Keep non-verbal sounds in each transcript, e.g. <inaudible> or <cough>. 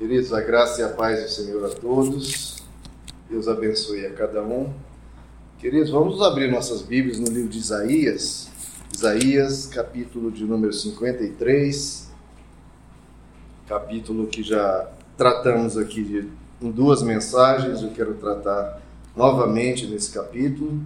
Queridos, a graça e a paz do Senhor a todos. Deus abençoe a cada um. Queridos, vamos abrir nossas Bíblias no livro de Isaías. Isaías, capítulo de número 53. Capítulo que já tratamos aqui de, em duas mensagens. Eu quero tratar novamente nesse capítulo.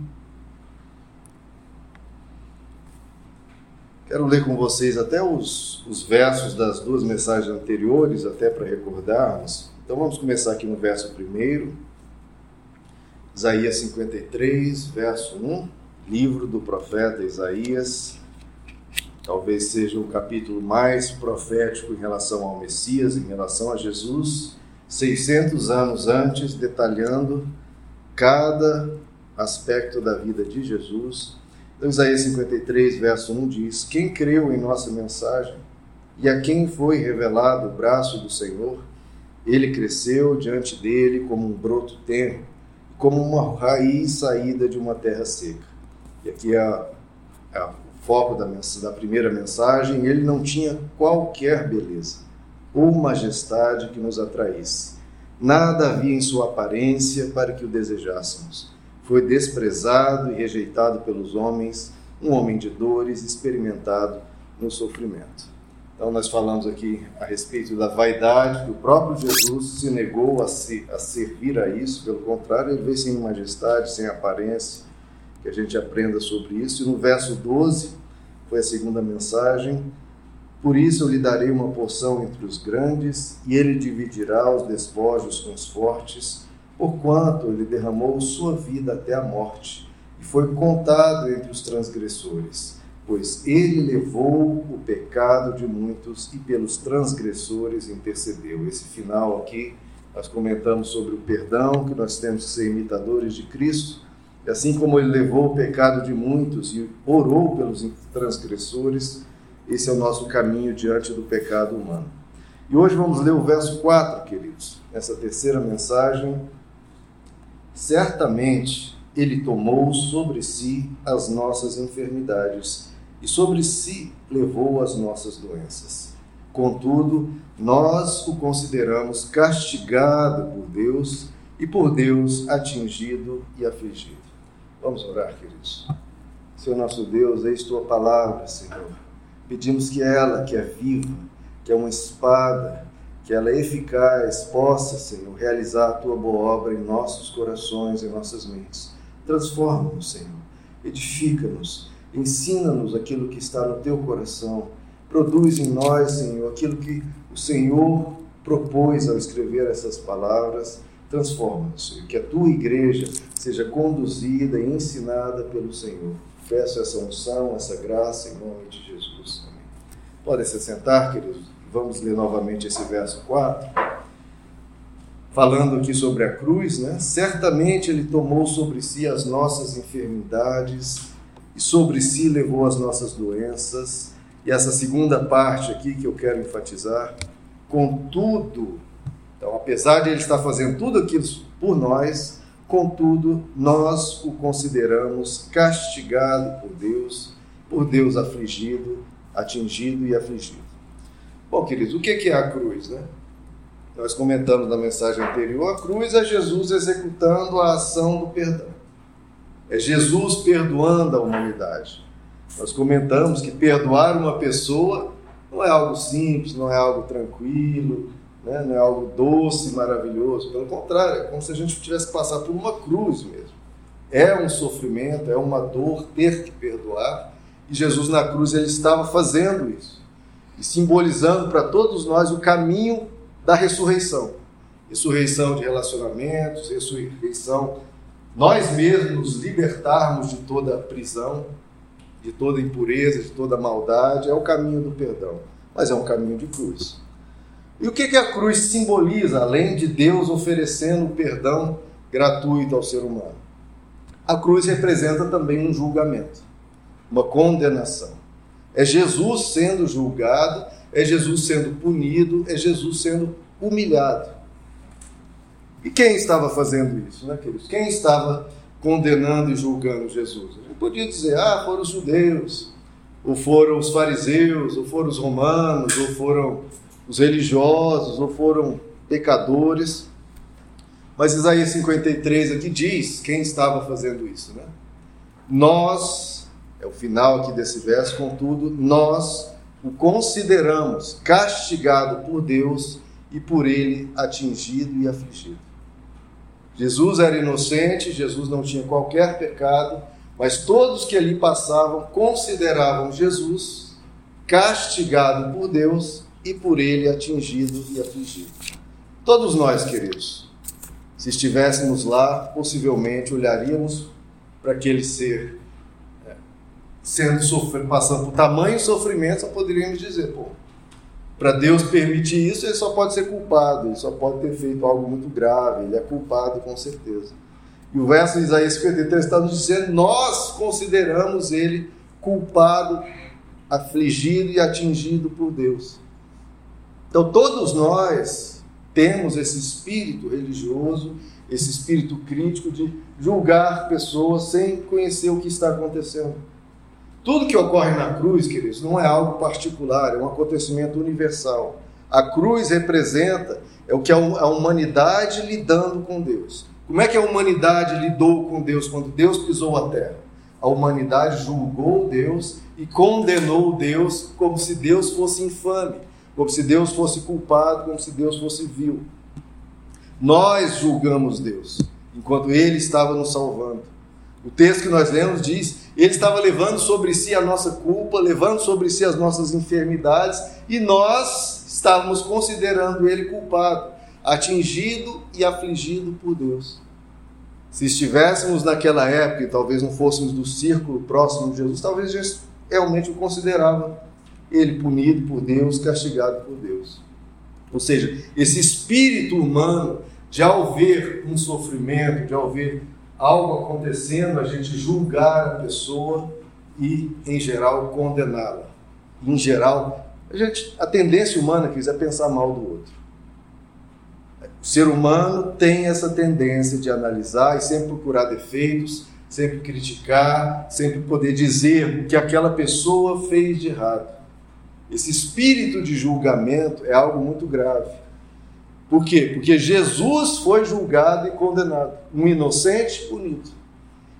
Quero ler com vocês até os, os versos das duas mensagens anteriores, até para recordarmos. Então vamos começar aqui no verso primeiro. Isaías 53, verso 1, livro do profeta Isaías. Talvez seja o capítulo mais profético em relação ao Messias, em relação a Jesus, 600 anos antes, detalhando cada aspecto da vida de Jesus então, Isaías 53, verso 1 diz: Quem creu em nossa mensagem e a quem foi revelado o braço do Senhor, ele cresceu diante dele como um broto tenro, como uma raiz saída de uma terra seca. E aqui é, é o foco da, da primeira mensagem: ele não tinha qualquer beleza ou majestade que nos atraísse. Nada havia em sua aparência para que o desejássemos foi desprezado e rejeitado pelos homens, um homem de dores, experimentado no sofrimento. Então, nós falamos aqui a respeito da vaidade, que o próprio Jesus se negou a, se, a servir a isso, pelo contrário, ele veio sem majestade, sem aparência, que a gente aprenda sobre isso. E no verso 12, foi a segunda mensagem: Por isso eu lhe darei uma porção entre os grandes, e ele dividirá os despojos com os fortes porquanto ele derramou sua vida até a morte e foi contado entre os transgressores, pois ele levou o pecado de muitos e pelos transgressores intercedeu. Esse final aqui, nós comentamos sobre o perdão, que nós temos que ser imitadores de Cristo, e assim como ele levou o pecado de muitos e orou pelos transgressores, esse é o nosso caminho diante do pecado humano. E hoje vamos ler o verso 4, queridos, essa terceira mensagem Certamente ele tomou sobre si as nossas enfermidades e sobre si levou as nossas doenças. Contudo, nós o consideramos castigado por Deus e por Deus atingido e afligido. Vamos orar, queridos. Senhor nosso Deus, eis tua palavra, Senhor. Pedimos que ela, que é viva, que é uma espada, que ela é eficaz, possa, Senhor, realizar a tua boa obra em nossos corações, em nossas mentes. Transforma-nos, Senhor, edifica-nos, ensina-nos aquilo que está no teu coração. Produz em nós, Senhor, aquilo que o Senhor propôs ao escrever essas palavras. Transforma-nos, Senhor, que a tua igreja seja conduzida e ensinada pelo Senhor. Peço essa unção, essa graça em nome de Jesus. Amém. Podem se sentar, queridos. Vamos ler novamente esse verso 4. Falando aqui sobre a cruz, né? Certamente ele tomou sobre si as nossas enfermidades e sobre si levou as nossas doenças. E essa segunda parte aqui que eu quero enfatizar, contudo, então apesar de ele estar fazendo tudo aquilo por nós, contudo, nós o consideramos castigado por Deus, por Deus afligido, atingido e afligido. Bom, queridos, o que é a cruz, né? Nós comentamos na mensagem anterior, a cruz é Jesus executando a ação do perdão. É Jesus perdoando a humanidade. Nós comentamos que perdoar uma pessoa não é algo simples, não é algo tranquilo, né? não é algo doce, maravilhoso. Pelo contrário, é como se a gente tivesse que passar por uma cruz mesmo. É um sofrimento, é uma dor ter que perdoar. E Jesus na cruz ele estava fazendo isso e simbolizando para todos nós o caminho da ressurreição. Ressurreição de relacionamentos, ressurreição, nós mesmos nos libertarmos de toda prisão, de toda impureza, de toda maldade, é o caminho do perdão, mas é um caminho de cruz. E o que, que a cruz simboliza, além de Deus oferecendo perdão gratuito ao ser humano? A cruz representa também um julgamento, uma condenação. É Jesus sendo julgado, é Jesus sendo punido, é Jesus sendo humilhado. E quem estava fazendo isso, né, queridos? Quem estava condenando e julgando Jesus? A podia dizer, ah, foram os judeus, ou foram os fariseus, ou foram os romanos, ou foram os religiosos, ou foram pecadores. Mas Isaías 53 aqui diz quem estava fazendo isso, né? Nós, é o final aqui desse verso, contudo, nós o consideramos castigado por Deus e por ele atingido e afligido. Jesus era inocente, Jesus não tinha qualquer pecado, mas todos que ali passavam consideravam Jesus castigado por Deus e por ele atingido e afligido. Todos nós, queridos, se estivéssemos lá, possivelmente olharíamos para aquele ser sendo sofrido, passando por tamanho sofrimento, só poderíamos dizer, pô, para Deus permitir isso, ele só pode ser culpado, ele só pode ter feito algo muito grave, ele é culpado com certeza. E o verso de Isaías 53 está nos dizendo: nós consideramos ele culpado, afligido e atingido por Deus. Então, todos nós temos esse espírito religioso, esse espírito crítico de julgar pessoas sem conhecer o que está acontecendo. Tudo que ocorre na cruz, queridos, não é algo particular, é um acontecimento universal. A cruz representa é o que a humanidade lidando com Deus. Como é que a humanidade lidou com Deus quando Deus pisou a terra? A humanidade julgou Deus e condenou Deus como se Deus fosse infame, como se Deus fosse culpado, como se Deus fosse vil. Nós julgamos Deus, enquanto Ele estava nos salvando. O texto que nós lemos diz: Ele estava levando sobre si a nossa culpa, levando sobre si as nossas enfermidades, e nós estávamos considerando Ele culpado, atingido e afligido por Deus. Se estivéssemos naquela época e talvez não fôssemos do círculo próximo de Jesus, talvez realmente o considerava ele punido por Deus, castigado por Deus. Ou seja, esse espírito humano de ao ver um sofrimento, de ao ver algo acontecendo, a gente julgar a pessoa e, em geral, condená-la. Em geral, a, gente, a tendência humana é pensar mal do outro. O ser humano tem essa tendência de analisar e sempre procurar defeitos, sempre criticar, sempre poder dizer o que aquela pessoa fez de errado. Esse espírito de julgamento é algo muito grave. Por quê? Porque Jesus foi julgado e condenado, um inocente punido.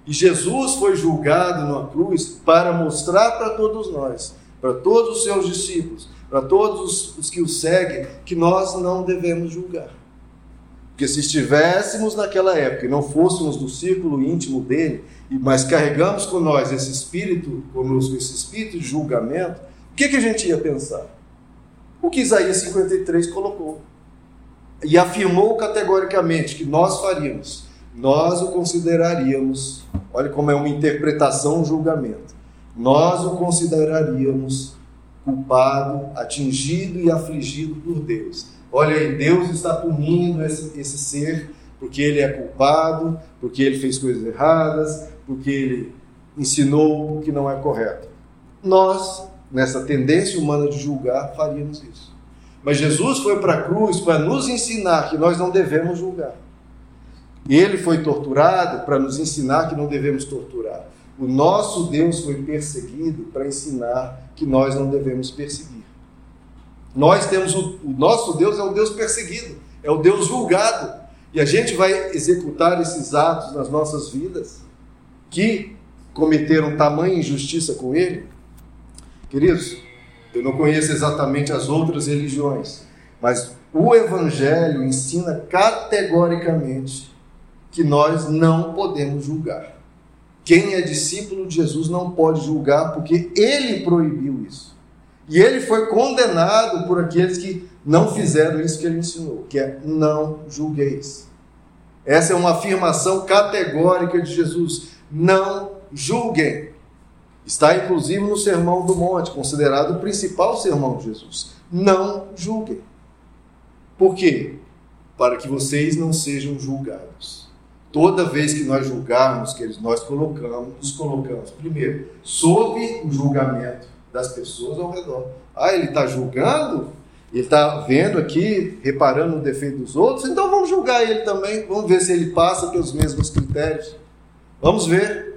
E Jesus foi julgado na cruz para mostrar para todos nós, para todos os seus discípulos, para todos os que o seguem, que nós não devemos julgar. Porque se estivéssemos naquela época e não fôssemos do círculo íntimo dele, mas carregamos com nós esse espírito, conosco esse espírito de julgamento, o que, que a gente ia pensar? O que Isaías 53 colocou e afirmou categoricamente que nós faríamos, nós o consideraríamos, olha como é uma interpretação, um julgamento, nós o consideraríamos culpado, atingido e afligido por Deus. Olha aí, Deus está punindo esse, esse ser porque ele é culpado, porque ele fez coisas erradas, porque ele ensinou o que não é correto. Nós, nessa tendência humana de julgar, faríamos isso. Mas Jesus foi para a cruz para nos ensinar que nós não devemos julgar. Ele foi torturado para nos ensinar que não devemos torturar. O nosso Deus foi perseguido para ensinar que nós não devemos perseguir. Nós temos o, o nosso Deus é o Deus perseguido, é o Deus julgado. E a gente vai executar esses atos nas nossas vidas que cometeram tamanha injustiça com ele. Queridos, eu não conheço exatamente as outras religiões, mas o Evangelho ensina categoricamente que nós não podemos julgar. Quem é discípulo de Jesus não pode julgar porque ele proibiu isso. E ele foi condenado por aqueles que não fizeram isso que ele ensinou, que é não julgueis. Essa é uma afirmação categórica de Jesus. Não julguem. Está inclusive no Sermão do Monte, considerado o principal sermão de Jesus. Não julguem. Por quê? Para que vocês não sejam julgados. Toda vez que nós julgarmos, que nós colocamos, nos colocamos, primeiro, sob o julgamento das pessoas ao redor. Ah, ele está julgando? Ele está vendo aqui, reparando no defeito dos outros? Então vamos julgar ele também. Vamos ver se ele passa pelos mesmos critérios. Vamos ver.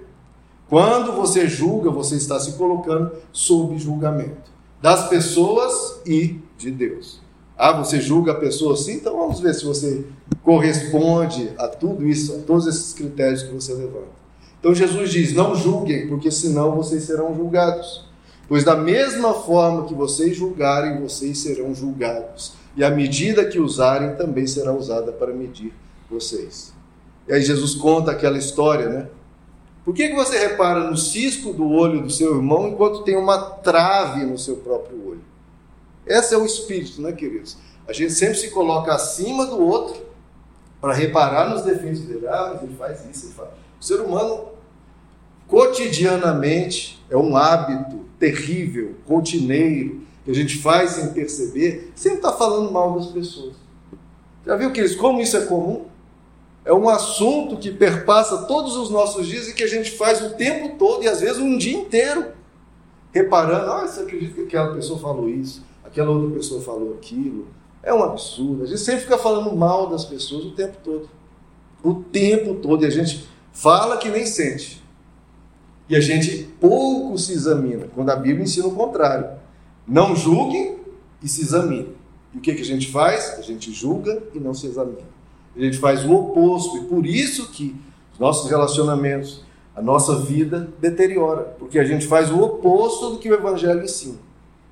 Quando você julga, você está se colocando sob julgamento das pessoas e de Deus. Ah, você julga a pessoa assim? Então vamos ver se você corresponde a tudo isso, a todos esses critérios que você levanta. Então Jesus diz: Não julguem, porque senão vocês serão julgados. Pois da mesma forma que vocês julgarem, vocês serão julgados. E a medida que usarem também será usada para medir vocês. E aí Jesus conta aquela história, né? Por que, que você repara no cisco do olho do seu irmão enquanto tem uma trave no seu próprio olho? Esse é o espírito, né, queridos? A gente sempre se coloca acima do outro para reparar nos defeitos dele. Ah, mas ele faz isso, ele faz. O ser humano, cotidianamente, é um hábito terrível, rotineiro, que a gente faz sem perceber, sempre está falando mal das pessoas. Já viu, queridos, como isso é comum? É um assunto que perpassa todos os nossos dias e que a gente faz o tempo todo e às vezes um dia inteiro, reparando: ah, você acredita que aquela pessoa falou isso? aquela outra pessoa falou aquilo. É um absurdo. A gente sempre fica falando mal das pessoas o tempo todo. O tempo todo. E a gente fala que nem sente. E a gente pouco se examina, quando a Bíblia ensina o contrário. Não julguem e se examine. E o que, que a gente faz? A gente julga e não se examina. A gente faz o oposto. E por isso que os nossos relacionamentos, a nossa vida deteriora. Porque a gente faz o oposto do que o Evangelho ensina.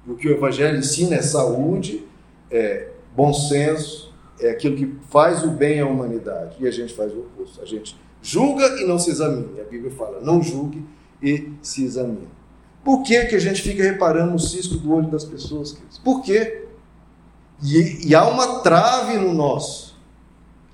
O que o Evangelho ensina é saúde, é bom senso, é aquilo que faz o bem à humanidade. E a gente faz o oposto. A gente julga e não se examina. A Bíblia fala: não julgue e se examine. Por que, que a gente fica reparando no cisco do olho das pessoas, queridos? Por quê? E, e há uma trave no nosso.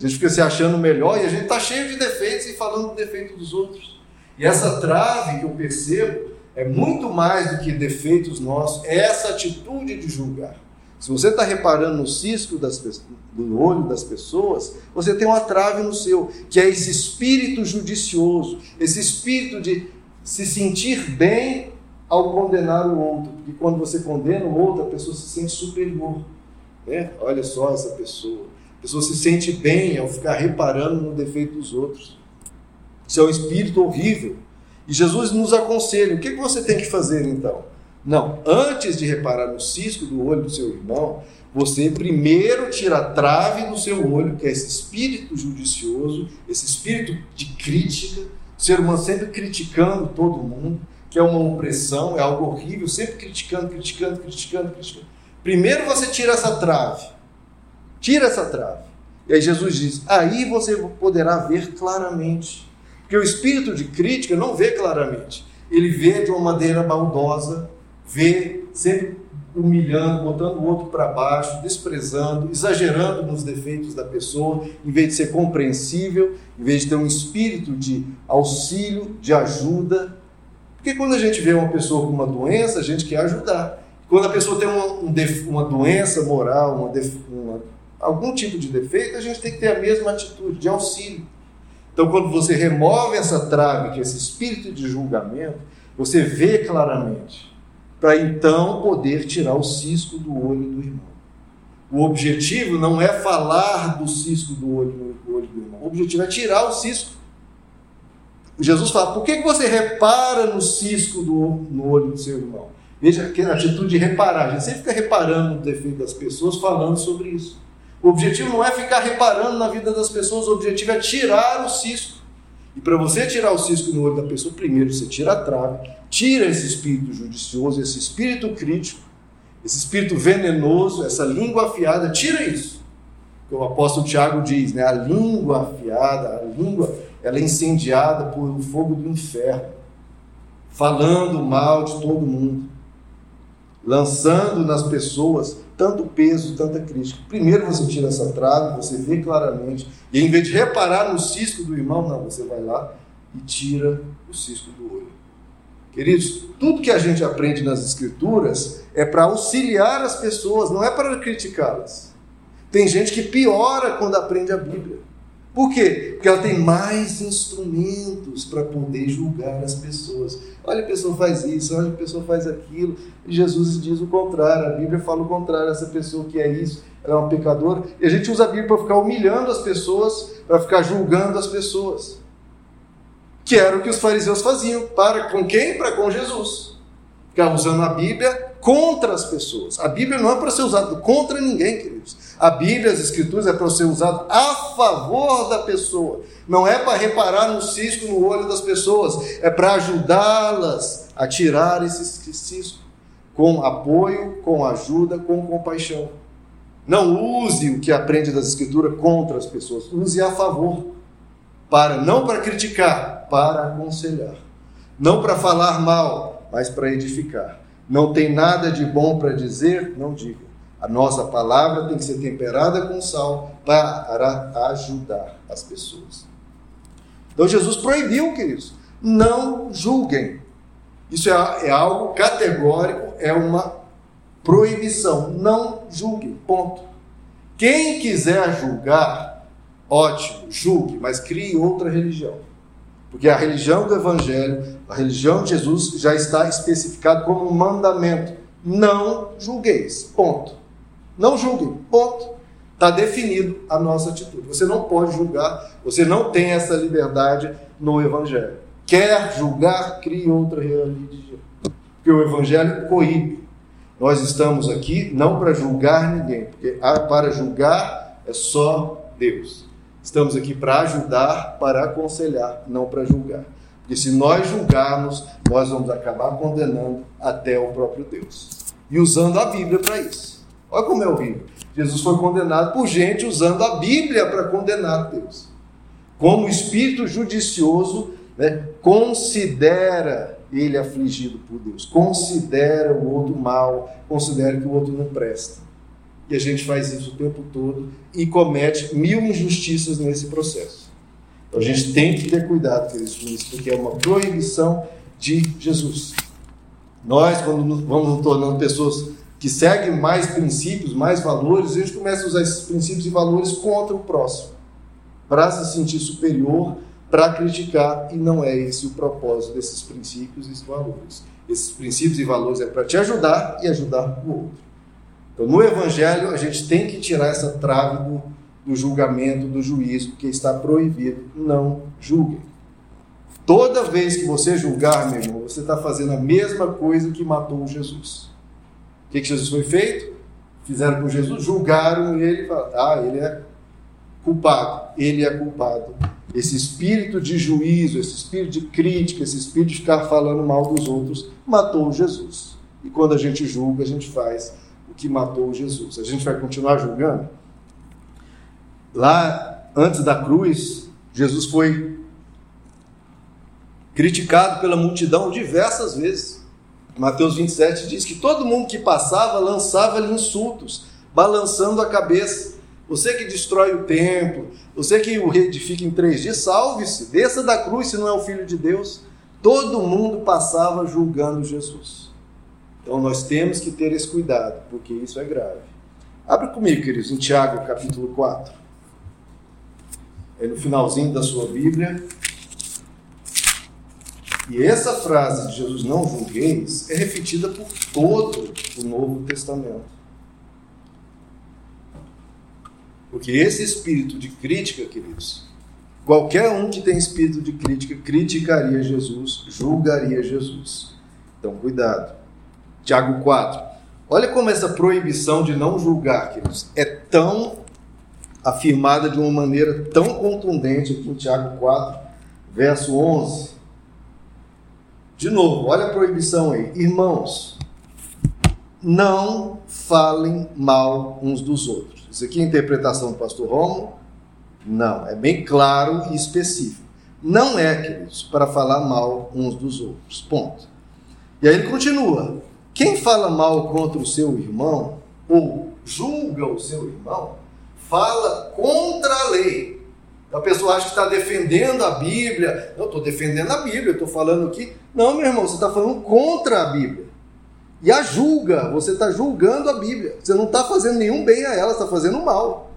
A gente fica se achando melhor e a gente está cheio de defeitos e falando do defeito dos outros. E essa trave que eu percebo é muito mais do que defeitos nossos, é essa atitude de julgar. Se você está reparando no cisco das, do olho das pessoas, você tem uma trave no seu, que é esse espírito judicioso, esse espírito de se sentir bem ao condenar o outro. Porque quando você condena o outro, a pessoa se sente superior. Né? Olha só essa pessoa. A pessoa se sente bem ao ficar reparando no defeito dos outros. Isso é um espírito horrível. E Jesus nos aconselha: o que você tem que fazer então? Não, antes de reparar no cisco do olho do seu irmão, você primeiro tira a trave do seu olho, que é esse espírito judicioso, esse espírito de crítica, o ser humano sempre criticando todo mundo, que é uma opressão, é algo horrível, sempre criticando, criticando, criticando, criticando. Primeiro você tira essa trave. Tira essa trave. E aí Jesus diz: aí você poderá ver claramente porque o espírito de crítica não vê claramente. Ele vê de uma maneira maldosa, vê sempre humilhando, botando o outro para baixo, desprezando, exagerando nos defeitos da pessoa, em vez de ser compreensível, em vez de ter um espírito de auxílio, de ajuda. Porque quando a gente vê uma pessoa com uma doença, a gente quer ajudar. Quando a pessoa tem uma, uma doença moral, uma, algum tipo de defeito, a gente tem que ter a mesma atitude de auxílio. Então, quando você remove essa trave, que é esse espírito de julgamento, você vê claramente, para então poder tirar o cisco do olho do irmão. O objetivo não é falar do cisco do olho, do olho do irmão, o objetivo é tirar o cisco. Jesus fala: por que você repara no cisco do, no olho do seu irmão? Veja que atitude de reparar. A gente sempre fica reparando no defeito das pessoas, falando sobre isso. O objetivo não é ficar reparando na vida das pessoas, o objetivo é tirar o cisco. E para você tirar o cisco no olho da pessoa, primeiro você tira a trave, tira esse espírito judicioso, esse espírito crítico, esse espírito venenoso, essa língua afiada, tira isso. O apóstolo Tiago diz, né? A língua afiada, a língua, ela é incendiada por o fogo do inferno, falando mal de todo mundo, lançando nas pessoas tanto peso, tanta crítica. Primeiro você tira essa trave, você vê claramente, e em vez de reparar no cisco do irmão, não, você vai lá e tira o cisco do olho. Queridos, tudo que a gente aprende nas Escrituras é para auxiliar as pessoas, não é para criticá-las. Tem gente que piora quando aprende a Bíblia. Por quê? Porque ela tem mais instrumentos para poder julgar as pessoas. Olha, a pessoa faz isso, olha, a pessoa faz aquilo. E Jesus diz o contrário, a Bíblia fala o contrário. Essa pessoa que é isso, ela é uma pecadora. E a gente usa a Bíblia para ficar humilhando as pessoas, para ficar julgando as pessoas. Que era o que os fariseus faziam. Para com quem? Para com Jesus. Ficar usando a Bíblia contra as pessoas. A Bíblia não é para ser usada contra ninguém, queridos. A Bíblia, as Escrituras, é para ser usada a favor da pessoa. Não é para reparar no cisco no olho das pessoas, é para ajudá-las a tirar esse cisco com apoio, com ajuda, com compaixão. Não use o que aprende das Escrituras contra as pessoas, use a favor. Para não para criticar, para aconselhar. Não para falar mal, mas para edificar. Não tem nada de bom para dizer, não diga. A nossa palavra tem que ser temperada com sal para ajudar as pessoas. Então Jesus proibiu, queridos, não julguem. Isso é, é algo categórico, é uma proibição. Não julguem, ponto. Quem quiser julgar, ótimo, julgue, mas crie outra religião. Porque a religião do Evangelho, a religião de Jesus, já está especificado como um mandamento. Não julgueis. Ponto. Não julguem. Ponto. Está definido a nossa atitude. Você não pode julgar, você não tem essa liberdade no Evangelho. Quer julgar, crie outra religião. Porque o Evangelho coíbe. Nós estamos aqui não para julgar ninguém, porque para julgar é só Deus. Estamos aqui para ajudar, para aconselhar, não para julgar. Porque se nós julgarmos, nós vamos acabar condenando até o próprio Deus. E usando a Bíblia para isso. Olha como é horrível. Jesus foi condenado por gente usando a Bíblia para condenar Deus. Como espírito judicioso né, considera ele afligido por Deus, considera o outro mal, considera que o outro não presta. E a gente faz isso o tempo todo e comete mil injustiças nesse processo. Então a gente tem que ter cuidado com isso, porque é uma proibição de Jesus. Nós, quando vamos nos tornando pessoas que seguem mais princípios, mais valores, a gente começa a usar esses princípios e valores contra o próximo, para se sentir superior, para criticar, e não é esse o propósito desses princípios e valores. Esses princípios e valores é para te ajudar e ajudar o outro. Então, no Evangelho, a gente tem que tirar essa trave do, do julgamento, do juízo, que está proibido. Não julguem. Toda vez que você julgar, meu irmão, você está fazendo a mesma coisa que matou Jesus. O que, que Jesus foi feito? Fizeram com Jesus, julgaram ele e falaram: ah, ele é culpado, ele é culpado. Esse espírito de juízo, esse espírito de crítica, esse espírito de ficar falando mal dos outros, matou Jesus. E quando a gente julga, a gente faz o que matou Jesus. A gente vai continuar julgando? Lá, antes da cruz, Jesus foi criticado pela multidão diversas vezes. Mateus 27 diz que todo mundo que passava lançava-lhe insultos, balançando a cabeça. Você que destrói o templo, você que o reedifica em três dias, salve-se, desça da cruz se não é o Filho de Deus. Todo mundo passava julgando Jesus. Então nós temos que ter esse cuidado, porque isso é grave. Abre comigo, queridos, em Tiago, capítulo 4. É no finalzinho da sua Bíblia. E essa frase de Jesus não julgueis é repetida por todo o Novo Testamento. Porque esse espírito de crítica, queridos, qualquer um que tem espírito de crítica criticaria Jesus, julgaria Jesus. Então, cuidado. Tiago 4. Olha como essa proibição de não julgar, queridos, é tão afirmada de uma maneira tão contundente aqui em Tiago 4, verso 11. De novo, olha a proibição aí. Irmãos, não falem mal uns dos outros. Isso aqui é a interpretação do pastor Romo? Não, é bem claro e específico. Não é, queridos, para falar mal uns dos outros. Ponto. E aí ele continua: quem fala mal contra o seu irmão ou julga o seu irmão, fala contra a lei. A pessoa acha que está defendendo a Bíblia. Não, estou defendendo a Bíblia, estou falando aqui. Não, meu irmão, você está falando contra a Bíblia. E a julga, você está julgando a Bíblia. Você não está fazendo nenhum bem a ela, está fazendo mal.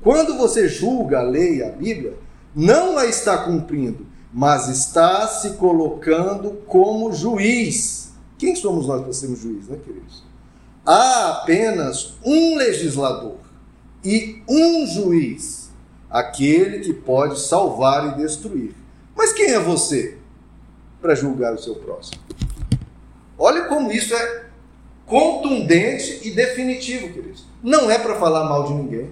Quando você julga a lei, a Bíblia, não a está cumprindo, mas está se colocando como juiz quem somos nós para sermos juízes, né, queridos? Há apenas um legislador e um juiz, aquele que pode salvar e destruir. Mas quem é você para julgar o seu próximo? Olha como isso é contundente e definitivo, queridos. Não é para falar mal de ninguém.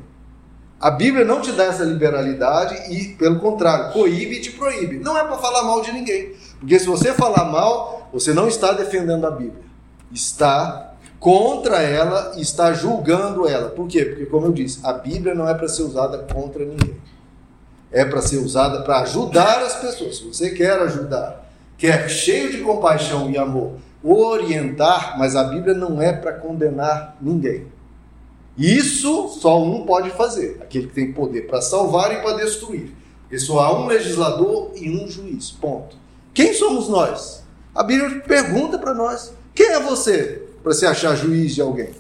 A Bíblia não te dá essa liberalidade e, pelo contrário, coíbe e te proíbe. Não é para falar mal de ninguém. Porque se você falar mal, você não está defendendo a Bíblia. Está contra ela e está julgando ela. Por quê? Porque, como eu disse, a Bíblia não é para ser usada contra ninguém. É para ser usada para ajudar as pessoas. Se você quer ajudar, quer cheio de compaixão e amor, orientar, mas a Bíblia não é para condenar ninguém. Isso só um pode fazer, aquele que tem poder para salvar e para destruir. Porque só há um legislador e um juiz. Ponto. Quem somos nós? A Bíblia pergunta para nós: quem é você para se achar juiz de alguém?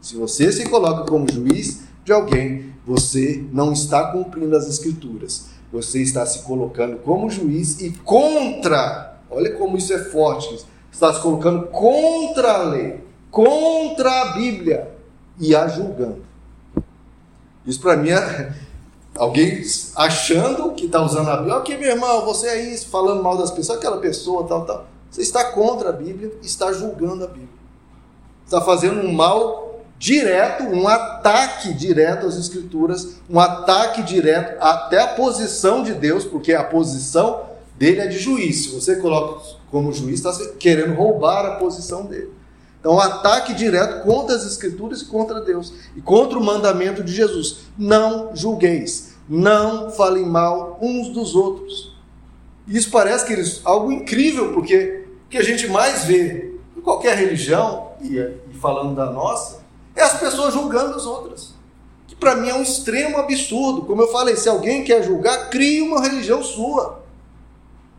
Se você se coloca como juiz de alguém, você não está cumprindo as Escrituras. Você está se colocando como juiz e contra. Olha como isso é forte. Está se colocando contra a lei, contra a Bíblia e a julgando. Isso para mim é <laughs> alguém achando que está usando a Bíblia. Ok, meu irmão, você é isso, falando mal das pessoas, aquela pessoa, tal, tal. Você está contra a Bíblia, está julgando a Bíblia. Está fazendo um mal direto, um ataque direto às Escrituras, um ataque direto até a posição de Deus, porque a posição dele é de juiz. Se você coloca como juiz, está querendo roubar a posição dele. Então, um ataque direto contra as Escrituras e contra Deus e contra o mandamento de Jesus. Não julgueis, não falem mal uns dos outros. Isso parece, queridos, algo incrível, porque o que a gente mais vê em qualquer religião, e, e falando da nossa, é as pessoas julgando as outras. Que para mim é um extremo absurdo. Como eu falei, se alguém quer julgar, crie uma religião sua.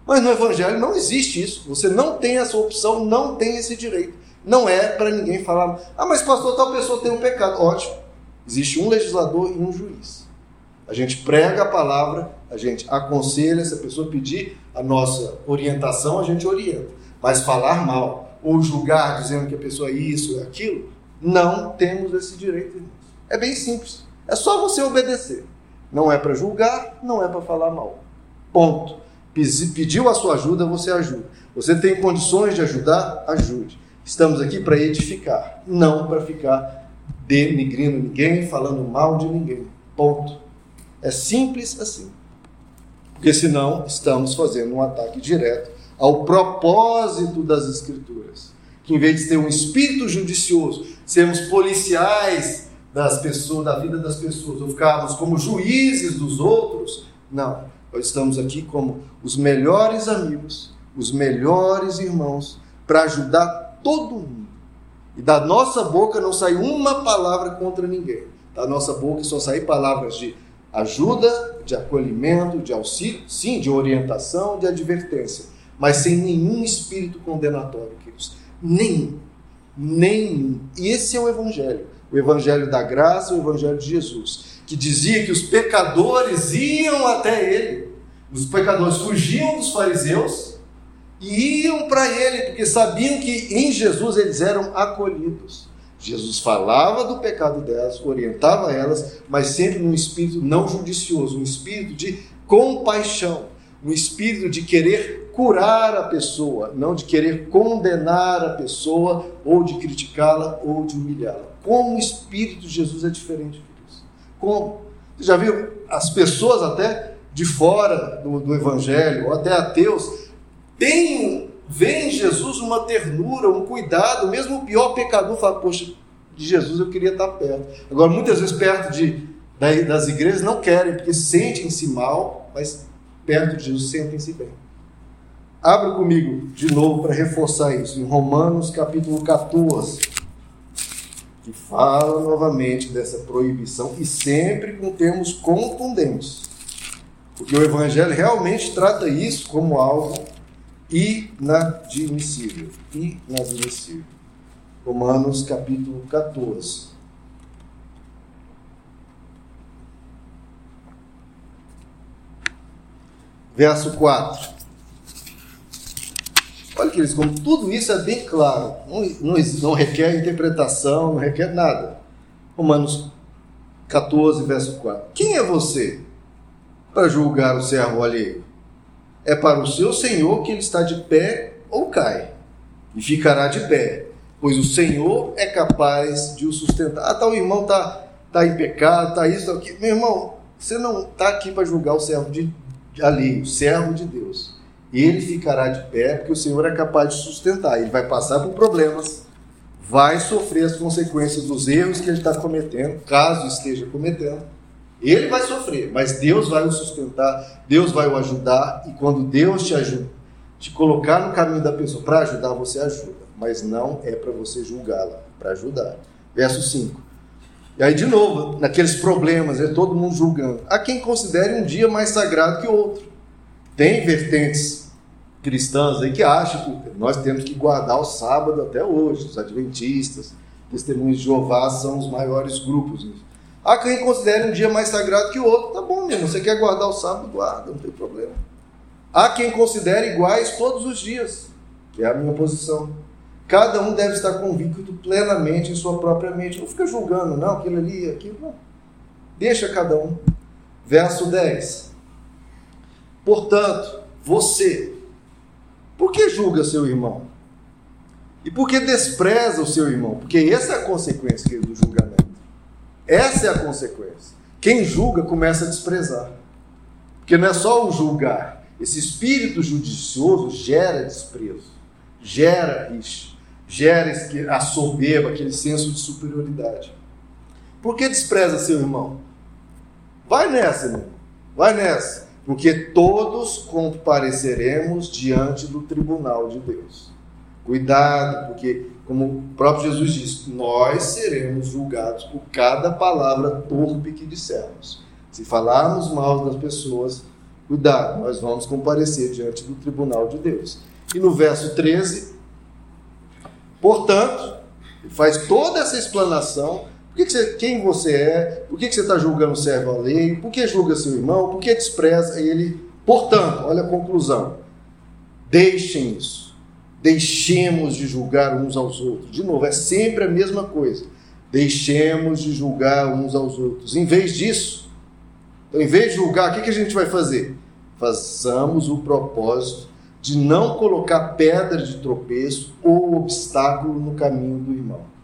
Mas no Evangelho não existe isso. Você não tem essa opção, não tem esse direito. Não é para ninguém falar, ah, mas pastor, tal pessoa tem um pecado. Ótimo. Existe um legislador e um juiz. A gente prega a palavra, a gente aconselha, se a pessoa pedir a nossa orientação, a gente orienta. Mas falar mal ou julgar dizendo que a pessoa é isso, é aquilo, não temos esse direito. É bem simples. É só você obedecer. Não é para julgar, não é para falar mal. Ponto. Pediu a sua ajuda, você ajuda. Você tem condições de ajudar? Ajude. Estamos aqui para edificar, não para ficar denigrindo ninguém, falando mal de ninguém. Ponto. É simples assim. Porque senão estamos fazendo um ataque direto ao propósito das Escrituras. Que em vez de ter um espírito judicioso, sermos policiais das pessoas, da vida das pessoas, ou ficarmos como juízes dos outros, não. Nós estamos aqui como os melhores amigos, os melhores irmãos, para ajudar todo mundo. E da nossa boca não sai uma palavra contra ninguém. Da nossa boca só saem palavras de ajuda, de acolhimento, de auxílio, sim, de orientação, de advertência, mas sem nenhum espírito condenatório, queridos. Nenhum. Nenhum. E esse é o Evangelho. O Evangelho da graça, o Evangelho de Jesus, que dizia que os pecadores iam até ele. Os pecadores fugiam dos fariseus e iam para ele, porque sabiam que em Jesus eles eram acolhidos. Jesus falava do pecado delas, orientava elas, mas sempre num espírito não judicioso, um espírito de compaixão, um espírito de querer curar a pessoa, não de querer condenar a pessoa, ou de criticá-la, ou de humilhá-la. Como o espírito de Jesus é diferente disso? Como? Você já viu as pessoas até de fora do, do evangelho, ou até ateus, vê em Jesus uma ternura, um cuidado, mesmo o pior pecador fala, poxa, de Jesus eu queria estar perto. Agora, muitas vezes perto de, das igrejas não querem, porque sentem-se mal, mas perto de Jesus sentem-se bem. Abra comigo de novo para reforçar isso, em Romanos capítulo 14, que fala novamente dessa proibição e sempre com termos contundentes. Porque o Evangelho realmente trata isso como algo inadmissível. Inadmissível. Romanos capítulo 14. Verso 4. Olha, queridos, como tudo isso é bem claro, não, não, não requer interpretação, não requer nada. Romanos 14, verso 4. Quem é você para julgar o servo alheio? é para o seu senhor que ele está de pé ou cai. e ficará de pé, pois o Senhor é capaz de o sustentar. Ah, tá, o irmão tá, tá em pecado, tá isso, tá aqui. Meu irmão, você não está aqui para julgar o servo de, de ali, o servo de Deus. Ele ficará de pé, porque o Senhor é capaz de sustentar. Ele vai passar por problemas, vai sofrer as consequências dos erros que ele está cometendo, caso esteja cometendo. Ele vai sofrer, mas Deus vai o sustentar, Deus vai o ajudar, e quando Deus te ajuda, te colocar no caminho da pessoa para ajudar, você ajuda, mas não é para você julgá-la, para ajudar. Verso 5. E aí, de novo, naqueles problemas, é todo mundo julgando. Há quem considere um dia mais sagrado que outro. Tem vertentes cristãs aí que acham que nós temos que guardar o sábado até hoje. Os adventistas, testemunhos de Jeová são os maiores grupos. Há quem considere um dia mais sagrado que o outro. Tá bom, mesmo. Você quer guardar o sábado, guarda, não tem problema. Há quem considere iguais todos os dias, que é a minha posição. Cada um deve estar convicto plenamente em sua própria mente. Não fica julgando, não, aquilo ali, aquilo, não. Deixa cada um. Verso 10. Portanto, você, por que julga seu irmão? E por que despreza o seu irmão? Porque essa é a consequência do julgamento. Essa é a consequência. Quem julga começa a desprezar. Porque não é só o julgar, esse espírito judicioso gera desprezo, gera rixa, gera a soberba, aquele senso de superioridade. Por que despreza seu irmão? Vai nessa, irmão. Vai nessa. Porque todos compareceremos diante do tribunal de Deus. Cuidado, porque, como o próprio Jesus disse, nós seremos julgados por cada palavra torpe que dissermos. Se falarmos mal das pessoas, Cuidado, nós vamos comparecer diante do tribunal de Deus. E no verso 13, portanto, faz toda essa explanação. Que, que você, quem você é? Por que, que você está julgando servo alheio? Por que julga seu irmão? Por que despreza ele? Portanto, olha a conclusão. Deixem isso. Deixemos de julgar uns aos outros. De novo, é sempre a mesma coisa. Deixemos de julgar uns aos outros. Em vez disso, então, em vez de julgar, o que, que a gente vai fazer? Façamos o propósito de não colocar pedra de tropeço ou obstáculo no caminho do irmão.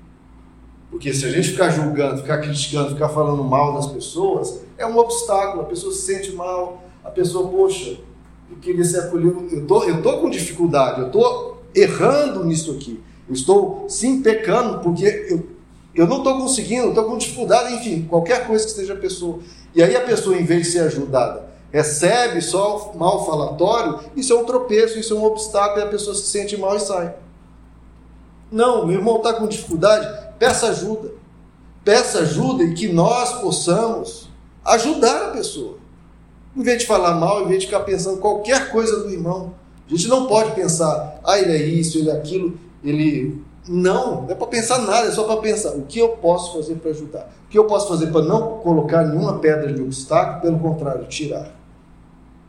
Porque se a gente ficar julgando, ficar criticando, ficar falando mal das pessoas, é um obstáculo, a pessoa se sente mal, a pessoa, poxa, eu queria ser acolhido, eu tô, eu tô com dificuldade, eu tô errando nisso aqui, eu estou sim pecando porque eu, eu não estou conseguindo, estou com dificuldade, enfim, qualquer coisa que esteja a pessoa. E aí a pessoa, em vez de ser ajudada, recebe só mal falatório, isso é um tropeço, isso é um obstáculo, e a pessoa se sente mal e sai. Não, meu irmão está com dificuldade, peça ajuda. Peça ajuda e que nós possamos ajudar a pessoa. Em vez de falar mal, em vez de ficar pensando qualquer coisa do irmão. A gente não pode pensar, ah, ele é isso, ele é aquilo, ele não, não é para pensar nada, é só para pensar o que eu posso fazer para ajudar. O que eu posso fazer para não colocar nenhuma pedra de obstáculo, pelo contrário, tirar.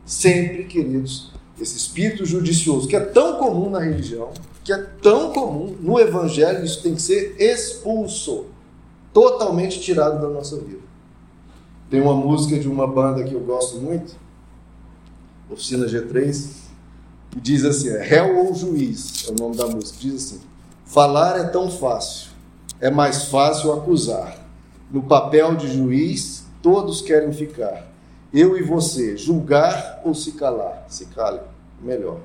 Sempre, queridos, esse espírito judicioso, que é tão comum na religião, que é tão comum no evangelho, isso tem que ser expulso, totalmente tirado da nossa vida. Tem uma música de uma banda que eu gosto muito, Oficina G3, que diz assim: é réu ou juiz, é o nome da música, diz assim Falar é tão fácil, é mais fácil acusar. No papel de juiz, todos querem ficar. Eu e você, julgar ou se calar? Se cale, melhor.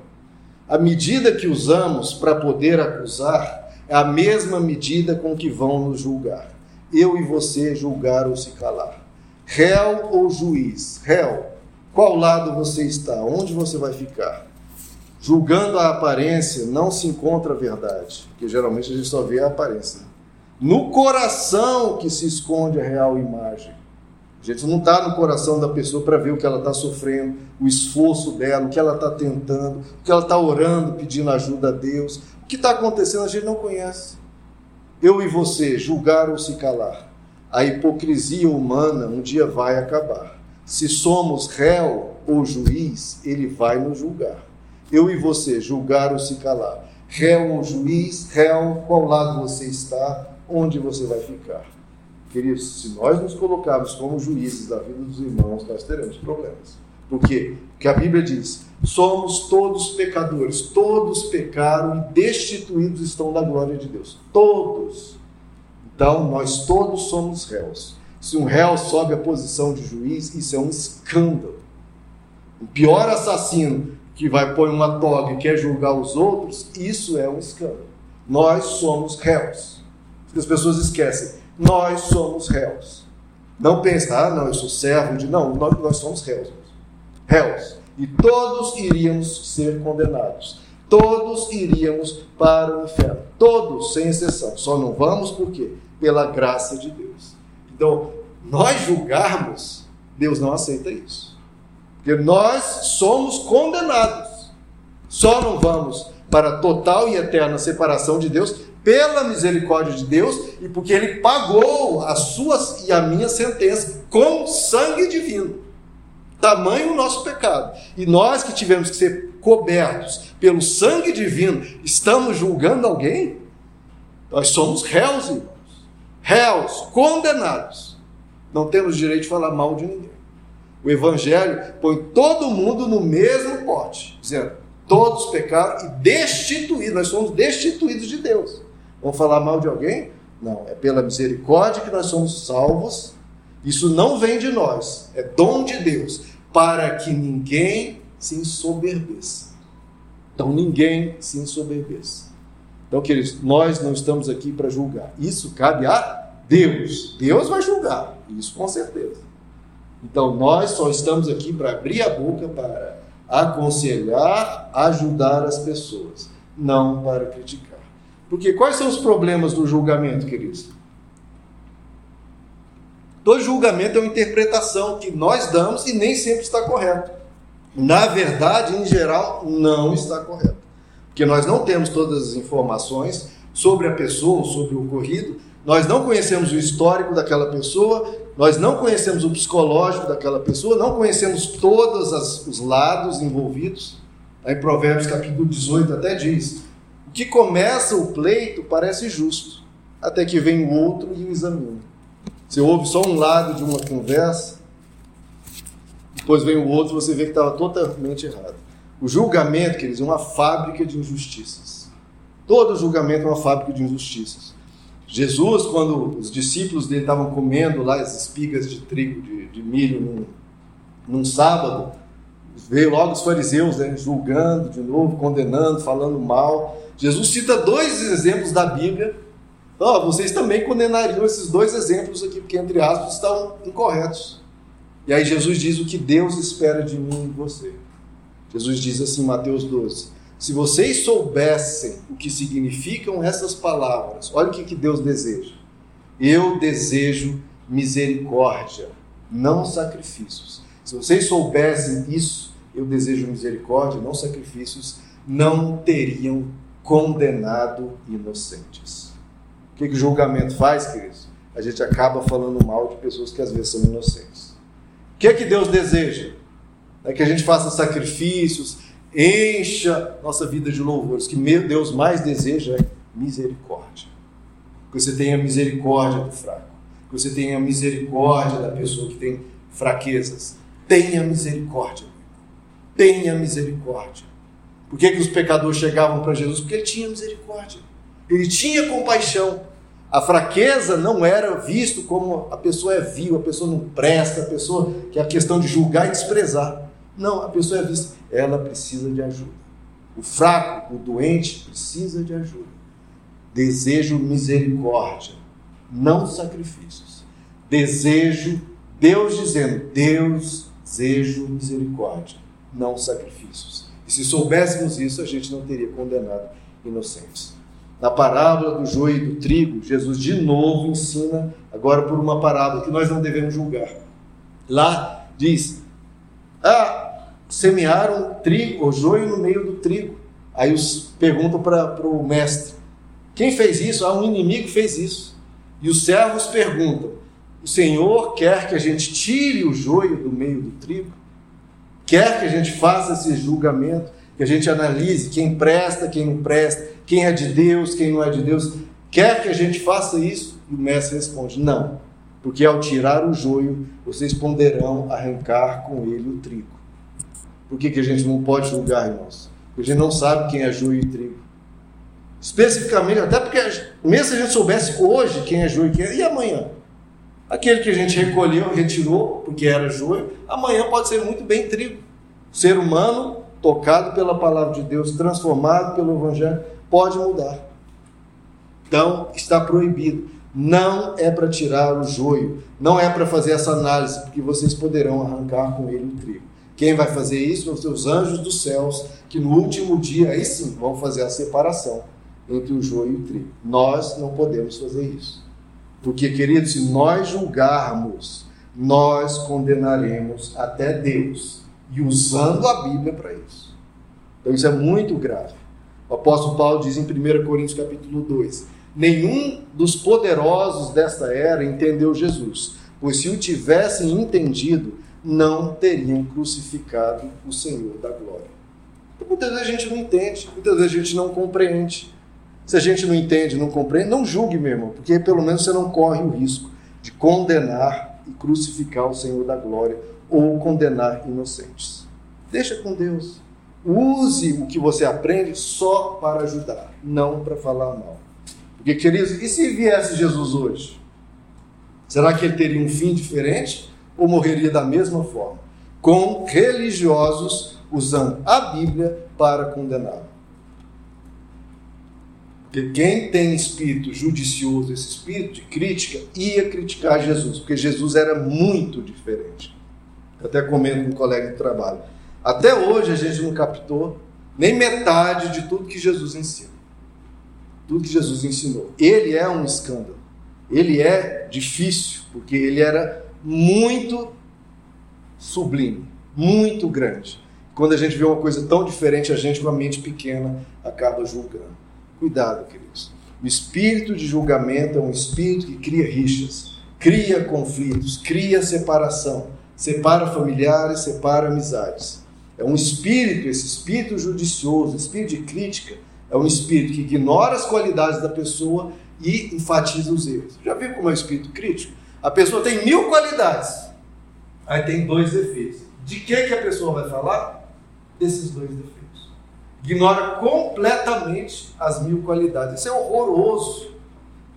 A medida que usamos para poder acusar é a mesma medida com que vão nos julgar. Eu e você, julgar ou se calar. Réu ou juiz? Réu, qual lado você está? Onde você vai ficar? Julgando a aparência, não se encontra a verdade, porque geralmente a gente só vê a aparência. No coração que se esconde a real imagem. Gente não está no coração da pessoa para ver o que ela está sofrendo, o esforço dela, o que ela está tentando, o que ela está orando, pedindo ajuda a Deus. O que está acontecendo a gente não conhece. Eu e você, julgar ou se calar. A hipocrisia humana um dia vai acabar. Se somos réu ou juiz, ele vai nos julgar eu e você, julgar ou se calar. Réu ou juiz, réu, qual lado você está, onde você vai ficar. Queridos, se nós nos colocarmos como juízes da vida dos irmãos, nós teremos problemas. Por quê? Porque a Bíblia diz: somos todos pecadores, todos pecaram e destituídos estão da glória de Deus. Todos. Então, nós todos somos réus. Se um réu sobe à posição de juiz, isso é um escândalo. O pior assassino que vai pôr uma toga e quer julgar os outros, isso é um escândalo. Nós somos réus. As pessoas esquecem. Nós somos réus. Não pensa, ah, não, eu sou servo de. Não, nós, nós somos réus. Réus. E todos iríamos ser condenados. Todos iríamos para o inferno. Todos, sem exceção. Só não vamos por quê? Pela graça de Deus. Então, nós julgarmos, Deus não aceita isso. Porque nós somos condenados. Só não vamos para a total e eterna separação de Deus pela misericórdia de Deus e porque ele pagou a sua e a minha sentença com sangue divino. Tamanho o nosso pecado. E nós que tivemos que ser cobertos pelo sangue divino, estamos julgando alguém? Nós somos réus, irmãos. Réus, condenados. Não temos direito de falar mal de ninguém. O Evangelho põe todo mundo no mesmo pote, dizendo: todos pecaram e destituídos, nós somos destituídos de Deus. Vamos falar mal de alguém? Não, é pela misericórdia que nós somos salvos. Isso não vem de nós, é dom de Deus, para que ninguém se ensoberbeça. Então, ninguém se ensoberbeça. Então, queridos, nós não estamos aqui para julgar. Isso cabe a Deus. Deus vai julgar, isso com certeza. Então nós só estamos aqui para abrir a boca para aconselhar, ajudar as pessoas, não para criticar. Porque quais são os problemas do julgamento, queridos? Todo julgamento é uma interpretação que nós damos e nem sempre está correto. Na verdade, em geral, não está correto. Porque nós não temos todas as informações sobre a pessoa, sobre o ocorrido, nós não conhecemos o histórico daquela pessoa, nós não conhecemos o psicológico daquela pessoa, não conhecemos todos os lados envolvidos. Aí Provérbios capítulo 18 até diz: que começa o pleito parece justo, até que vem o outro e o examina. Você ouve só um lado de uma conversa, depois vem o outro, você vê que estava totalmente errado. O julgamento, queridos, é uma fábrica de injustiças. Todo julgamento é uma fábrica de injustiças. Jesus, quando os discípulos dele estavam comendo lá as espigas de trigo, de, de milho, num, num, sábado, veio logo os fariseus né, julgando de novo, condenando, falando mal. Jesus cita dois exemplos da Bíblia. Vocês também condenariam esses dois exemplos aqui, porque, entre aspas, estão incorretos. E aí Jesus diz o que Deus espera de mim e de você. Jesus diz assim, Mateus 12: se vocês soubessem o que significam essas palavras, olha o que, que Deus deseja. Eu desejo misericórdia, não sacrifícios. Se vocês soubessem isso, eu desejo misericórdia, não sacrifícios, não teriam condenado inocentes. O que, que o julgamento faz, queridos? A gente acaba falando mal de pessoas que às vezes são inocentes. O que, que Deus deseja? É que a gente faça sacrifícios, encha nossa vida de louvores. Que meu Deus mais deseja é misericórdia. Que você tenha misericórdia do fraco. Que você tenha misericórdia da pessoa que tem fraquezas. Tenha misericórdia. Tenha misericórdia. Por que, que os pecadores chegavam para Jesus? Porque ele tinha misericórdia. Ele tinha compaixão. A fraqueza não era visto como a pessoa é vil, a pessoa não presta, a pessoa que é a questão de julgar e desprezar. Não, a pessoa é vista, ela precisa de ajuda. O fraco, o doente, precisa de ajuda. Desejo misericórdia, não sacrifícios. Desejo, Deus dizendo, Deus, desejo misericórdia, não sacrifícios. Se soubéssemos isso, a gente não teria condenado inocentes. Na parábola do joio e do trigo, Jesus de novo ensina, agora por uma parábola que nós não devemos julgar. Lá diz: ah, semearam trigo, o joio no meio do trigo. Aí os perguntam para o mestre: quem fez isso? Ah, um inimigo fez isso. E os servos perguntam: o Senhor quer que a gente tire o joio do meio do trigo? Quer que a gente faça esse julgamento? Que a gente analise quem presta, quem não presta, quem é de Deus, quem não é de Deus? Quer que a gente faça isso? E o mestre responde: não porque ao tirar o joio, vocês poderão arrancar com ele o trigo. Por que, que a gente não pode julgar, irmãos? Porque a gente não sabe quem é joio e trigo. Especificamente, até porque, mesmo se a gente soubesse hoje quem é joio e quem é, e amanhã? Aquele que a gente recolheu, retirou, porque era joio, amanhã pode ser muito bem trigo. Ser humano, tocado pela palavra de Deus, transformado pelo Evangelho, pode mudar. Então, está proibido. Não é para tirar o joio, não é para fazer essa análise, porque vocês poderão arrancar com ele o trigo. Quem vai fazer isso são os seus anjos dos céus, que no último dia, aí sim, vão fazer a separação entre o joio e o trigo. Nós não podemos fazer isso. Porque, queridos, se nós julgarmos, nós condenaremos até Deus. E usando a Bíblia para isso. Então isso é muito grave. O apóstolo Paulo diz em 1 Coríntios capítulo 2: Nenhum dos poderosos desta era entendeu Jesus, pois se o tivessem entendido, não teriam crucificado o Senhor da glória. Muitas vezes a gente não entende, muitas vezes a gente não compreende. Se a gente não entende, não compreende, não julgue, meu irmão, porque pelo menos você não corre o risco de condenar e crucificar o Senhor da glória ou condenar inocentes. Deixa com Deus. Use o que você aprende só para ajudar, não para falar mal. Porque, queridos, e se viesse Jesus hoje? Será que ele teria um fim diferente ou morreria da mesma forma? Com religiosos usando a Bíblia para condená-lo. Porque quem tem espírito judicioso, esse espírito de crítica, ia criticar Jesus, porque Jesus era muito diferente. Eu até comento com um colega de trabalho. Até hoje a gente não captou nem metade de tudo que Jesus ensina. Tudo que Jesus ensinou. Ele é um escândalo. Ele é difícil, porque ele era muito sublime, muito grande. Quando a gente vê uma coisa tão diferente, a gente, com a mente pequena, acaba julgando. Cuidado, queridos. O espírito de julgamento é um espírito que cria rixas, cria conflitos, cria separação, separa familiares, separa amizades. É um espírito, esse espírito judicioso, espírito de crítica, é um espírito que ignora as qualidades da pessoa e enfatiza os erros. Já viu como é o espírito crítico? A pessoa tem mil qualidades, aí tem dois defeitos. De que, que a pessoa vai falar? Desses dois defeitos ignora completamente as mil qualidades. Isso é horroroso.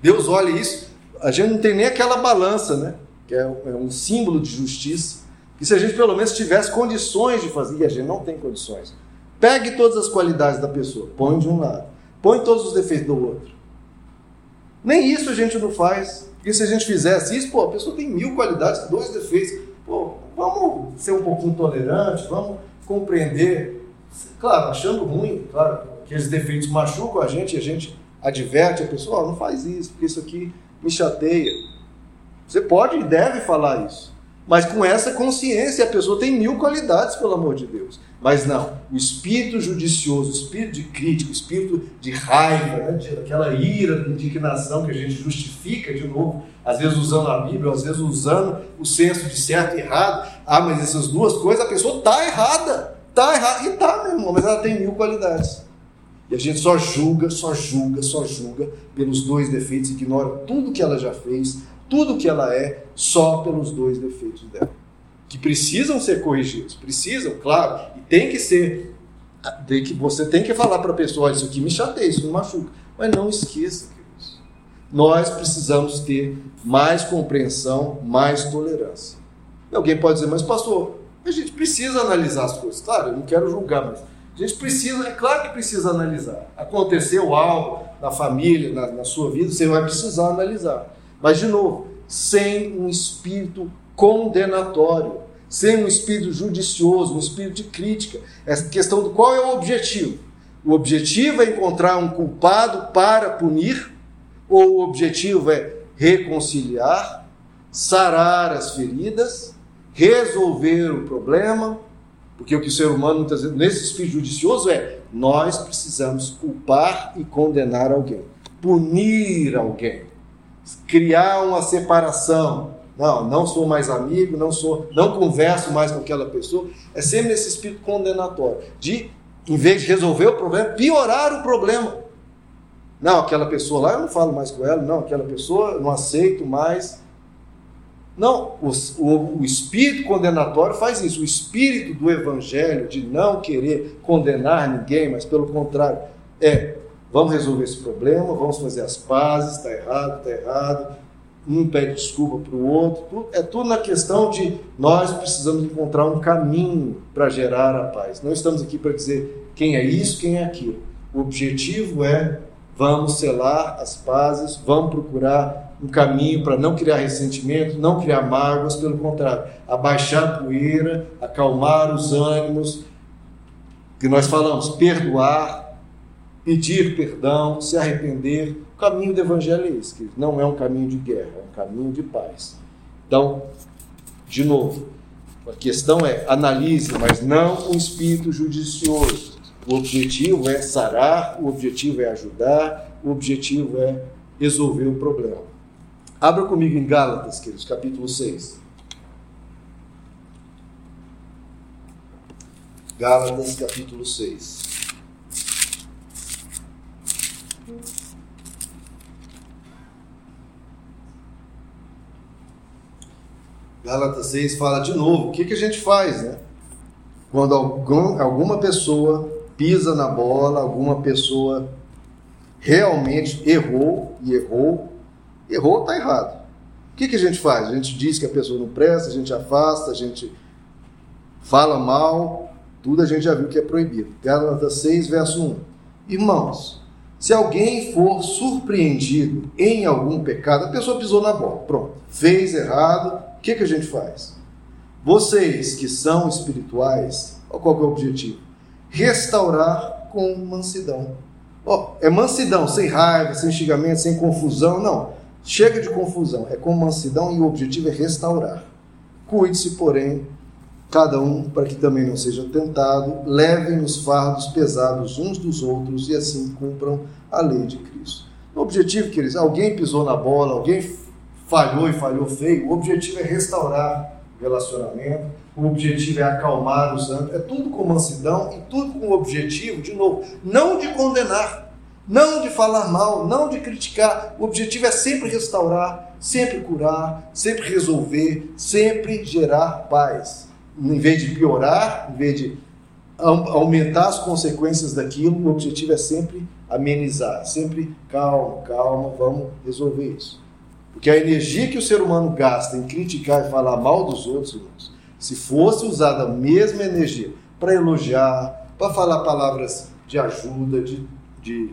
Deus olha isso, a gente não tem nem aquela balança, né? Que é um é símbolo de justiça. E se a gente pelo menos tivesse condições de fazer, e a gente não tem condições, pegue todas as qualidades da pessoa, põe de um lado, põe todos os defeitos do outro. Nem isso a gente não faz. Porque se a gente fizesse isso, pô, a pessoa tem mil qualidades, dois defeitos. Pô, vamos ser um pouquinho tolerantes, vamos compreender Claro, achando ruim, claro, aqueles defeitos machucam a gente e a gente adverte a pessoa, oh, não faz isso, porque isso aqui me chateia. Você pode e deve falar isso. Mas com essa consciência, a pessoa tem mil qualidades, pelo amor de Deus. Mas não, o espírito judicioso, o espírito de crítica, o espírito de raiva, né, aquela ira, indignação que a gente justifica de novo, às vezes usando a Bíblia, às vezes usando o senso de certo e errado. Ah, mas essas duas coisas a pessoa está errada. Tá errado. E tá, meu irmão, mas ela tem mil qualidades. E a gente só julga, só julga, só julga pelos dois defeitos, ignora tudo que ela já fez, tudo que ela é, só pelos dois defeitos dela. Que precisam ser corrigidos, precisam, claro, e tem que ser. Tem que, você tem que falar para a pessoa: isso aqui me chateia, isso me machuca. Mas não esqueça, queridos. Nós precisamos ter mais compreensão, mais tolerância. E alguém pode dizer, mas pastor, a gente precisa analisar as coisas. Claro, eu não quero julgar, mas a gente precisa, é claro que precisa analisar. Aconteceu algo na família, na, na sua vida, você vai precisar analisar. Mas, de novo, sem um espírito condenatório, sem um espírito judicioso, um espírito de crítica. Essa questão do qual é o objetivo? O objetivo é encontrar um culpado para punir, ou o objetivo é reconciliar, sarar as feridas resolver o problema, porque o que o ser humano muitas vezes, nesse espírito judicioso é nós precisamos culpar e condenar alguém, punir alguém, criar uma separação. Não, não sou mais amigo, não sou, não converso mais com aquela pessoa. É sempre esse espírito condenatório de, em vez de resolver o problema, piorar o problema. Não, aquela pessoa lá eu não falo mais com ela, não, aquela pessoa eu não aceito mais. Não, o, o, o, espírito condenatório faz isso. O espírito do evangelho, de não querer condenar ninguém, mas pelo contrário, é vamos resolver esse problema, vamos fazer as pazes, está errado, está errado, um pede desculpa para o outro. É tudo na questão de nós precisamos encontrar um caminho para gerar a paz. Não estamos aqui para dizer quem é isso, quem é aquilo. O objetivo é vamos selar as pazes, vamos procurar um caminho para não criar ressentimento, não criar mágoas, pelo contrário, abaixar a poeira, acalmar os ânimos, que nós falamos, perdoar, pedir perdão, se arrepender. O caminho do evangelho é esse, que não é um caminho de guerra, é um caminho de paz. Então, de novo, a questão é analise, mas não um espírito judicioso o objetivo é sarar, o objetivo é ajudar, o objetivo é resolver o problema. Abra comigo em Gálatas, queridos, capítulo 6. Gálatas, capítulo 6. Gálatas 6 fala de novo, o que, que a gente faz, né? Quando algum, alguma pessoa pisa na bola, alguma pessoa realmente errou e errou, errou está errado. O que, que a gente faz? A gente diz que a pessoa não presta, a gente afasta, a gente fala mal, tudo a gente já viu que é proibido. Gálatas 6, verso 1. Irmãos, se alguém for surpreendido em algum pecado, a pessoa pisou na bola, pronto, fez errado, o que, que a gente faz? Vocês que são espirituais, qual é o objetivo? restaurar com mansidão. Oh, é mansidão, sem raiva, sem xingamento, sem confusão. Não. Chega de confusão. É com mansidão e o objetivo é restaurar. Cuide-se, porém, cada um, para que também não seja tentado, levem os fardos pesados uns dos outros e assim cumpram a lei de Cristo. O objetivo, queridos, alguém pisou na bola, alguém falhou e falhou feio, o objetivo é restaurar o relacionamento, o objetivo é acalmar os santos, é tudo com mansidão e tudo com o objetivo, de novo, não de condenar, não de falar mal, não de criticar. O objetivo é sempre restaurar, sempre curar, sempre resolver, sempre gerar paz. Em vez de piorar, em vez de aumentar as consequências daquilo, o objetivo é sempre amenizar, sempre calma, calma, vamos resolver isso. Porque a energia que o ser humano gasta em criticar e falar mal dos outros, irmãos, se fosse usada a mesma energia para elogiar, para falar palavras de ajuda, de, de,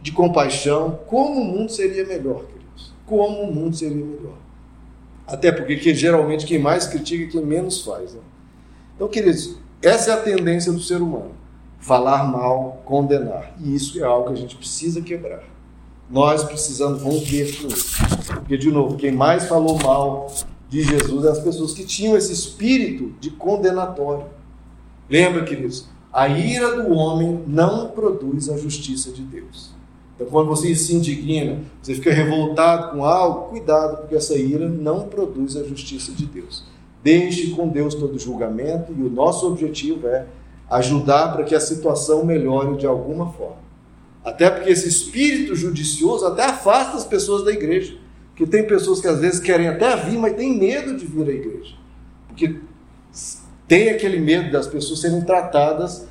de compaixão, como o mundo seria melhor, queridos? Como o mundo seria melhor? Até porque que, geralmente quem mais critica é quem menos faz. Né? Então, queridos, essa é a tendência do ser humano: falar mal, condenar. E isso é algo que a gente precisa quebrar. Nós precisamos romper com isso. Porque, de novo, quem mais falou mal de Jesus é as pessoas que tinham esse espírito de condenatório. Lembra, queridos? A ira do homem não produz a justiça de Deus. Então, quando você se indigna, você fica revoltado com algo, cuidado, porque essa ira não produz a justiça de Deus. Deixe com Deus todo julgamento e o nosso objetivo é ajudar para que a situação melhore de alguma forma. Até porque esse espírito judicioso até afasta as pessoas da igreja. Porque tem pessoas que às vezes querem até vir, mas tem medo de vir à igreja. Porque tem aquele medo das pessoas serem tratadas,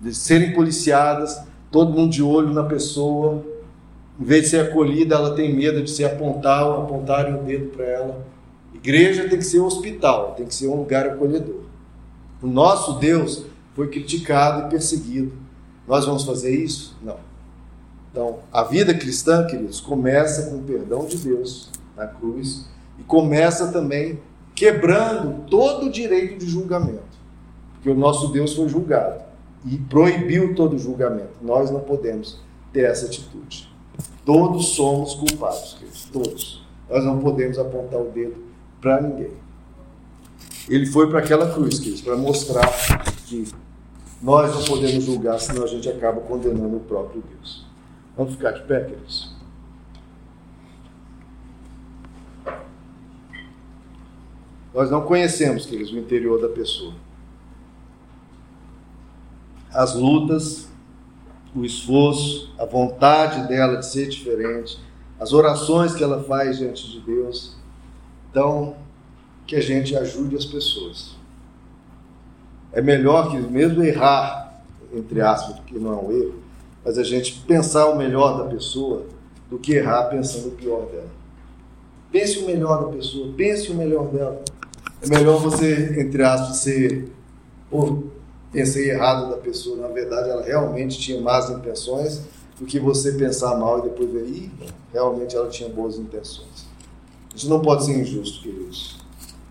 de serem policiadas, todo mundo de olho na pessoa. Em vez de ser acolhida, ela tem medo de ser apontar, apontarem o dedo para ela. Igreja tem que ser um hospital, tem que ser um lugar acolhedor. O nosso Deus foi criticado e perseguido. Nós vamos fazer isso? Não. Então, a vida cristã, queridos, começa com o perdão de Deus na cruz e começa também quebrando todo o direito de julgamento. Porque o nosso Deus foi julgado e proibiu todo julgamento. Nós não podemos ter essa atitude. Todos somos culpados, queridos, todos. Nós não podemos apontar o dedo para ninguém. Ele foi para aquela cruz, queridos, para mostrar que nós não podemos julgar, senão a gente acaba condenando o próprio Deus. Vamos ficar de pé, queridos. Nós não conhecemos, queridos, o interior da pessoa. As lutas, o esforço, a vontade dela de ser diferente, as orações que ela faz diante de Deus. Então, que a gente ajude as pessoas. É melhor que, mesmo errar, entre aspas, porque não é um erro, mas a gente pensar o melhor da pessoa do que errar pensando o pior dela. Pense o melhor da pessoa, pense o melhor dela. É melhor você, entre aspas, ser. Pensei errado da pessoa, na verdade ela realmente tinha más intenções, do que você pensar mal e depois ver, Ih, realmente ela tinha boas intenções. Isso não pode ser injusto, queridos.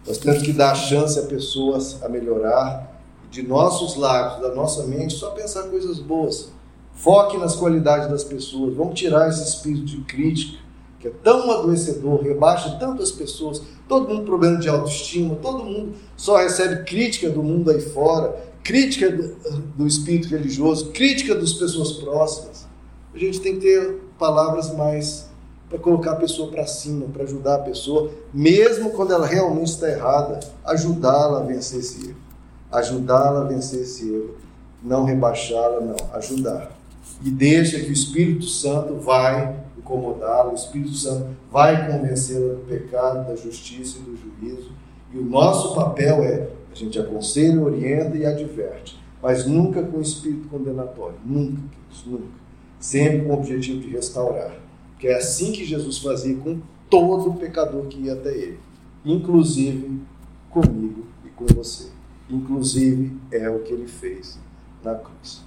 Nós temos que dar chance a pessoas a melhorar, de nossos lábios, da nossa mente, só pensar coisas boas. Foque nas qualidades das pessoas. Vamos tirar esse espírito de crítica, que é tão adoecedor, rebaixa tantas pessoas. Todo mundo problema de autoestima, todo mundo só recebe crítica do mundo aí fora, crítica do, espírito religioso, crítica das pessoas próximas. A gente tem que ter palavras mais para colocar a pessoa para cima, para ajudar a pessoa, mesmo quando ela realmente está errada, ajudá-la a vencer esse erro. Ajudá-la a vencer esse erro. Não rebaixá-la, não, ajudar. E deixa que o Espírito Santo vai incomodá-la, o Espírito Santo vai convencê-la do pecado, da justiça e do juízo. E o nosso papel é, a gente aconselha, orienta e adverte, mas nunca com espírito condenatório, nunca, nunca. Sempre com o objetivo de restaurar. Que é assim que Jesus fazia com todo pecador que ia até ele, inclusive comigo e com você. Inclusive é o que ele fez na cruz.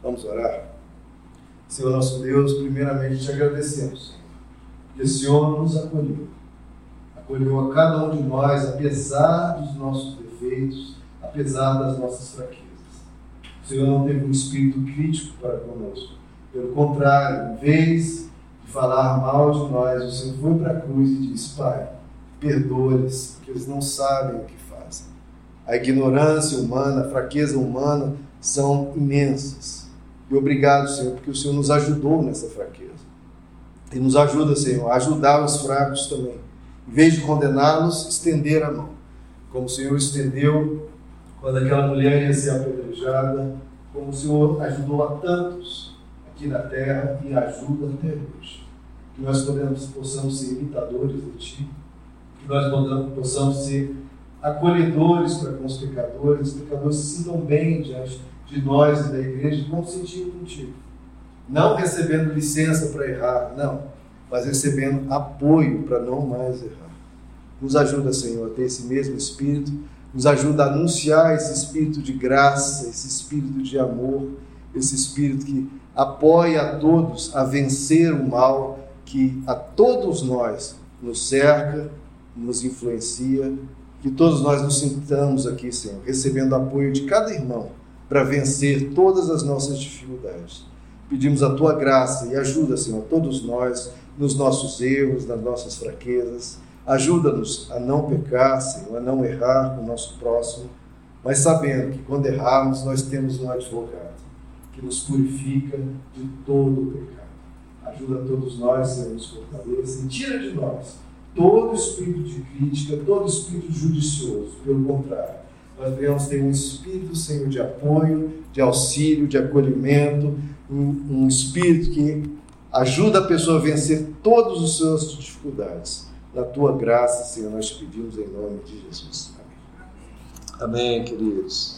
Vamos orar? Senhor nosso Deus, primeiramente te agradecemos, que o Senhor nos acolheu. Acolheu a cada um de nós, apesar dos nossos defeitos, apesar das nossas fraquezas. O Senhor não teve um espírito crítico para conosco. Pelo contrário, em vez de falar mal de nós, o Senhor foi para a cruz e disse: Pai, perdoa-lhes, porque eles não sabem o que fazem. A ignorância humana, a fraqueza humana são imensas. E obrigado, Senhor, porque o Senhor nos ajudou nessa fraqueza. E nos ajuda, Senhor, a ajudar os fracos também. Em vez de condená-los, estender a mão. Como o Senhor estendeu quando aquela mulher ia ser apedrejada, como o Senhor ajudou a tantos aqui na terra e ajuda até hoje. Que nós podemos, possamos ser imitadores de Ti, que nós possamos ser acolhedores para com os pecadores, os pecadores se sintam bem diante de nós e da igreja vão sentir contigo. Não recebendo licença para errar, não, mas recebendo apoio para não mais errar. Nos ajuda, Senhor, a ter esse mesmo espírito, nos ajuda a anunciar esse espírito de graça, esse espírito de amor, esse espírito que apoia a todos a vencer o mal que a todos nós nos cerca, nos influencia, que todos nós nos sintamos aqui, Senhor, recebendo apoio de cada irmão para vencer todas as nossas dificuldades. Pedimos a tua graça e ajuda, Senhor, todos nós nos nossos erros, nas nossas fraquezas. Ajuda-nos a não pecar, Senhor, a não errar com o nosso próximo, mas sabendo que quando errarmos nós temos um advogado que nos purifica de todo o pecado. Ajuda a todos nós, Senhor, nos fortaleça e tira de nós todo espírito de crítica, todo espírito judicioso. Pelo contrário, nós devemos ter um espírito, Senhor, de apoio, de auxílio, de acolhimento, um, um espírito que ajuda a pessoa a vencer todas as suas dificuldades. Na tua graça, Senhor, nós te pedimos em nome de Jesus. Amém. Amém, queridos.